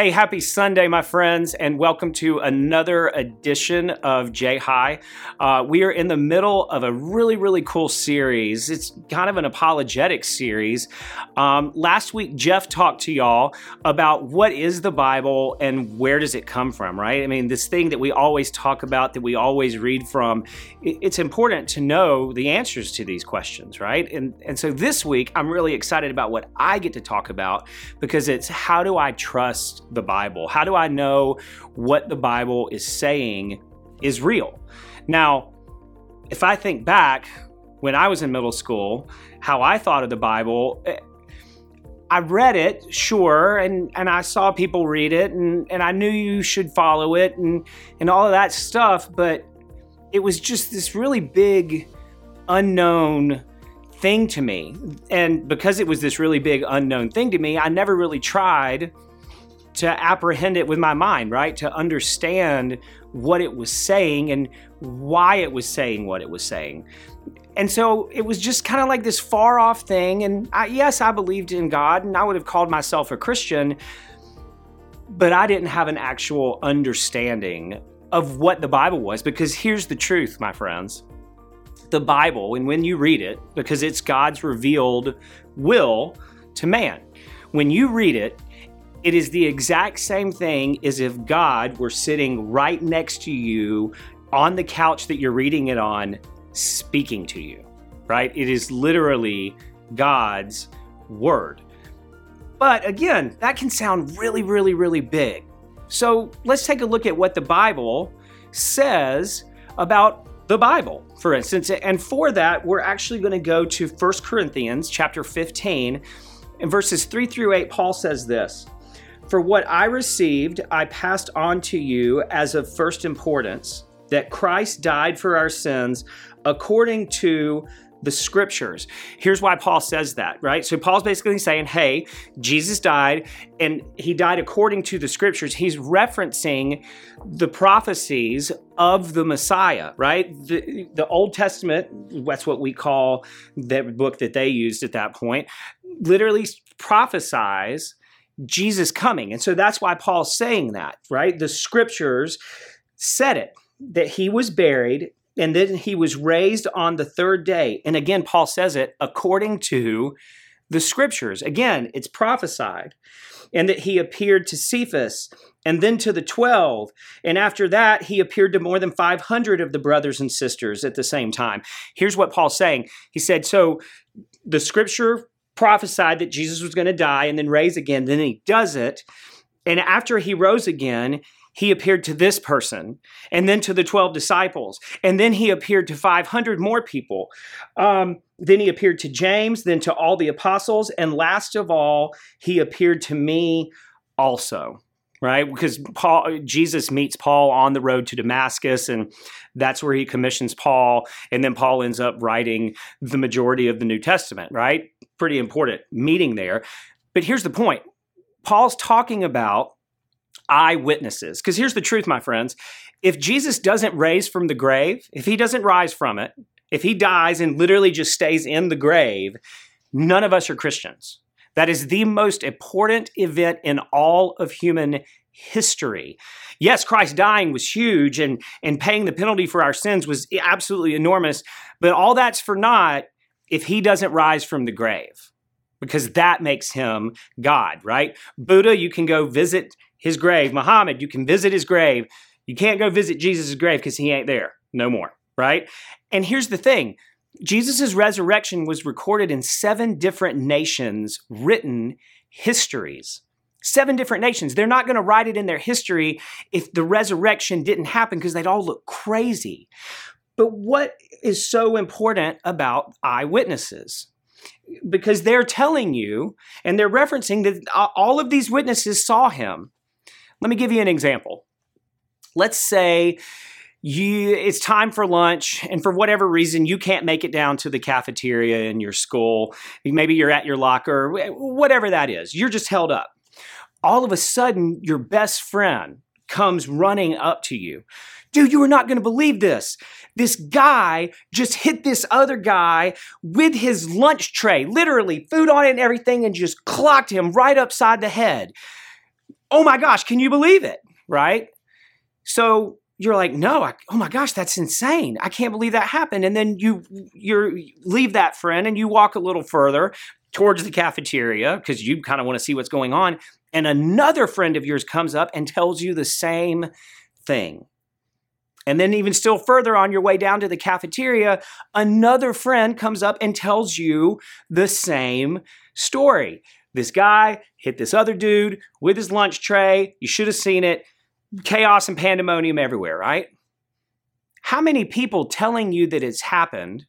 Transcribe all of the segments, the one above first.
Hey, happy Sunday, my friends, and welcome to another edition of J High. Uh, we are in the middle of a really, really cool series. It's kind of an apologetic series. Um, last week, Jeff talked to y'all about what is the Bible and where does it come from, right? I mean, this thing that we always talk about, that we always read from, it's important to know the answers to these questions, right? And, and so this week, I'm really excited about what I get to talk about because it's how do I trust the Bible? How do I know what the Bible is saying is real? Now, if I think back when I was in middle school, how I thought of the Bible, eh, I read it, sure, and, and I saw people read it, and, and I knew you should follow it and, and all of that stuff, but it was just this really big, unknown thing to me. And because it was this really big, unknown thing to me, I never really tried to apprehend it with my mind, right? To understand what it was saying and why it was saying what it was saying. And so it was just kind of like this far off thing. And I, yes, I believed in God and I would have called myself a Christian, but I didn't have an actual understanding of what the Bible was. Because here's the truth, my friends the Bible, and when you read it, because it's God's revealed will to man, when you read it, it is the exact same thing as if God were sitting right next to you on the couch that you're reading it on, speaking to you, right? It is literally God's word. But again, that can sound really, really, really big. So let's take a look at what the Bible says about the Bible, for instance. And for that, we're actually going to go to 1 Corinthians chapter 15. In verses 3 through 8, Paul says this. For what I received, I passed on to you as of first importance that Christ died for our sins according to the scriptures. Here's why Paul says that, right? So Paul's basically saying, hey, Jesus died and he died according to the scriptures. He's referencing the prophecies of the Messiah, right? The, the Old Testament, that's what we call the book that they used at that point, literally prophesies Jesus coming. And so that's why Paul's saying that, right? The scriptures said it that he was buried and then he was raised on the third day. And again, Paul says it according to the scriptures. Again, it's prophesied. And that he appeared to Cephas and then to the 12. And after that, he appeared to more than 500 of the brothers and sisters at the same time. Here's what Paul's saying He said, So the scripture prophesied that Jesus was going to die and then raise again. Then he does it. And after he rose again, he appeared to this person and then to the 12 disciples. And then he appeared to 500 more people. Um, then he appeared to James, then to all the apostles. And last of all, he appeared to me also right? Because Paul, Jesus meets Paul on the road to Damascus, and that's where he commissions Paul. And then Paul ends up writing the majority of the New Testament, right? Pretty important meeting there. But here's the point Paul's talking about eyewitnesses. Because here's the truth, my friends if Jesus doesn't raise from the grave, if he doesn't rise from it, if he dies and literally just stays in the grave, none of us are Christians. That is the most important event in all of human history. Yes, Christ dying was huge and, and paying the penalty for our sins was absolutely enormous, but all that's for naught if he doesn't rise from the grave, because that makes him God, right? Buddha, you can go visit his grave. Muhammad, you can visit his grave. You can't go visit Jesus' grave because he ain't there no more, right? And here's the thing Jesus' resurrection was recorded in seven different nations' written histories. Seven different nations. They're not going to write it in their history if the resurrection didn't happen because they'd all look crazy. But what is so important about eyewitnesses? Because they're telling you and they're referencing that all of these witnesses saw him. Let me give you an example. Let's say you it's time for lunch and for whatever reason you can't make it down to the cafeteria in your school. Maybe you're at your locker whatever that is. You're just held up. All of a sudden your best friend comes running up to you. Dude you are not going to believe this. This guy just hit this other guy with his lunch tray literally food on it and everything and just clocked him right upside the head. Oh my gosh, can you believe it? Right? So you're like, no, I, oh my gosh, that's insane. I can't believe that happened. And then you you leave that friend and you walk a little further towards the cafeteria because you kind of want to see what's going on. And another friend of yours comes up and tells you the same thing. And then, even still further on your way down to the cafeteria, another friend comes up and tells you the same story. This guy hit this other dude with his lunch tray. You should have seen it. Chaos and pandemonium everywhere, right? How many people telling you that it's happened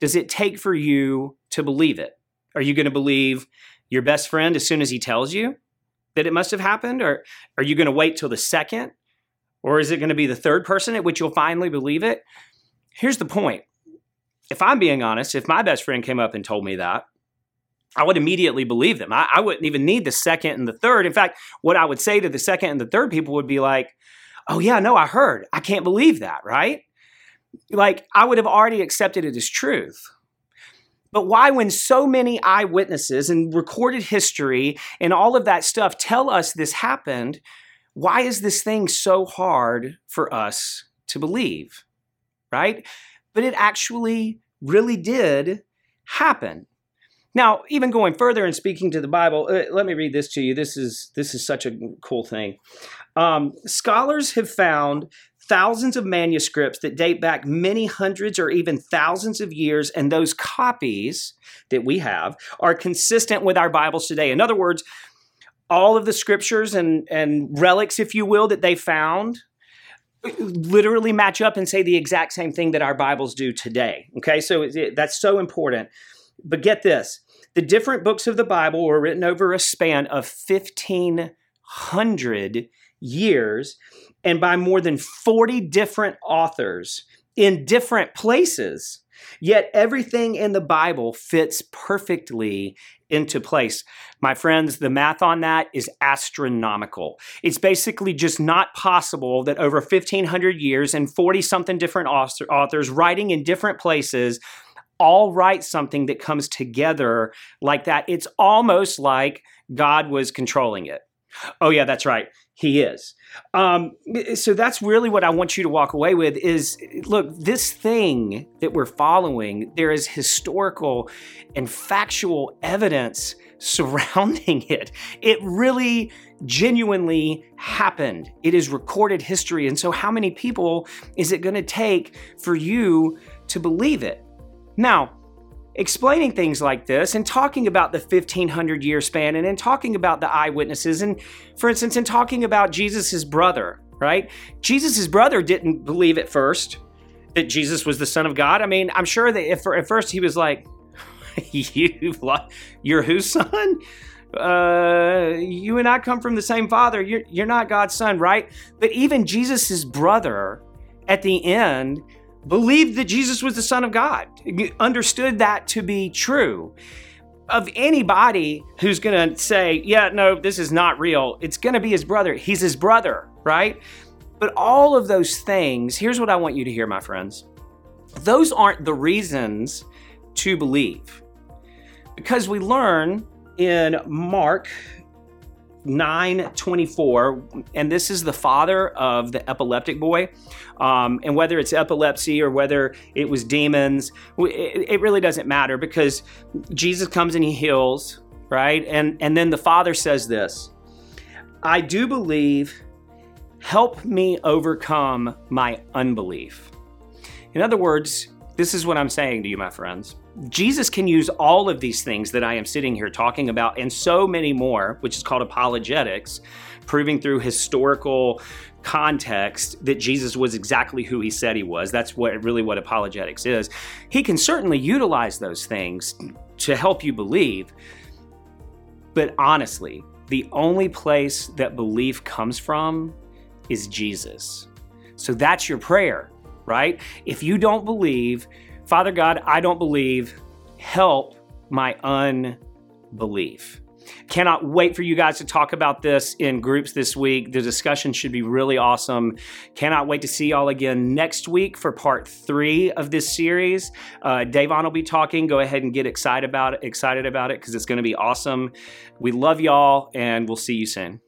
does it take for you to believe it? Are you going to believe your best friend as soon as he tells you that it must have happened? Or are you going to wait till the second or is it going to be the third person at which you'll finally believe it? Here's the point. If I'm being honest, if my best friend came up and told me that, I would immediately believe them. I, I, wouldn't even need the second and the third. In fact, what I would say to the second and the third people would be like, oh, yeah, no, I heard. I can't believe that, right? Like, I would have already accepted it as truth. But why, when so many eyewitnesses and recorded history and all of that stuff tell us this happened, why is this thing so hard for us to believe? Right? But it actually really did happen. Now, even going further and speaking to the Bible, uh, let me read this to you. This is this is such a cool thing. Um, scholars have found thousands of manuscripts that date back many hundreds or even thousands of years, and those copies that we have are consistent with our Bibles today. In other words, all of the scriptures and, and relics, if you will, that they found literally match up and say the exact same thing that our Bibles do today. Okay, so it, that's so important. But get this the different books of the Bible were written over a span of 1,500 years and by more than 40 different authors in different places. Yet everything in the Bible fits perfectly into place. My friends, the math on that is astronomical. It's basically just not possible that over 1,500 years and 40 something different authors writing in different places all write something that comes together like that. It's almost like God was controlling it. Oh, yeah, that's right. He is. Um, so that's really what I want you to walk away with is look, this thing that we're following, there is historical and factual evidence surrounding it. It really genuinely happened. It is recorded history. And so, how many people is it going to take for you to believe it? Now, explaining things like this and talking about the 1500 year span and then talking about the eyewitnesses and for instance in talking about jesus' brother right jesus' brother didn't believe at first that jesus was the son of god i mean i'm sure that if at first he was like you you're whose son uh, you and I come from the same father. You're, you're not God's son, right? But even Jesus' brother at the end believed that Jesus was the Son of God, understood that to be true. Of anybody who's going to say, yeah, no, this is not real, it's going to be his brother. He's his brother, right? But all of those things, here's what I want you to hear, my friends. Those aren't the reasons to believe. Because we learn in Mark 924 and this is the father of the epileptic boy. Um, and whether it's epilepsy or whether it was demons it, it really doesn't matter because jesus comes and he heals right? And and then the father says this i do believe help me overcome my unbelief. In other words this is what i'm saying to you my friends Jesus can use all of these things that I am sitting here talking about and so many more, which is called apologetics, proving through historical context that Jesus was exactly who he said he was. That's what really what apologetics is. He can certainly utilize those things to help you believe. But honestly, the only place that belief comes from is Jesus. So that's your prayer, right? If you don't believe, Father God, I don't believe. Help my unbelief. Cannot wait for you guys to talk about this in groups this week. The discussion should be really awesome. Cannot wait to see y'all again next week for part three of this series. Uh, Davon will be talking. Go ahead and get excited about it. Excited about it because it's going to be awesome. We love y'all, and we'll see you soon.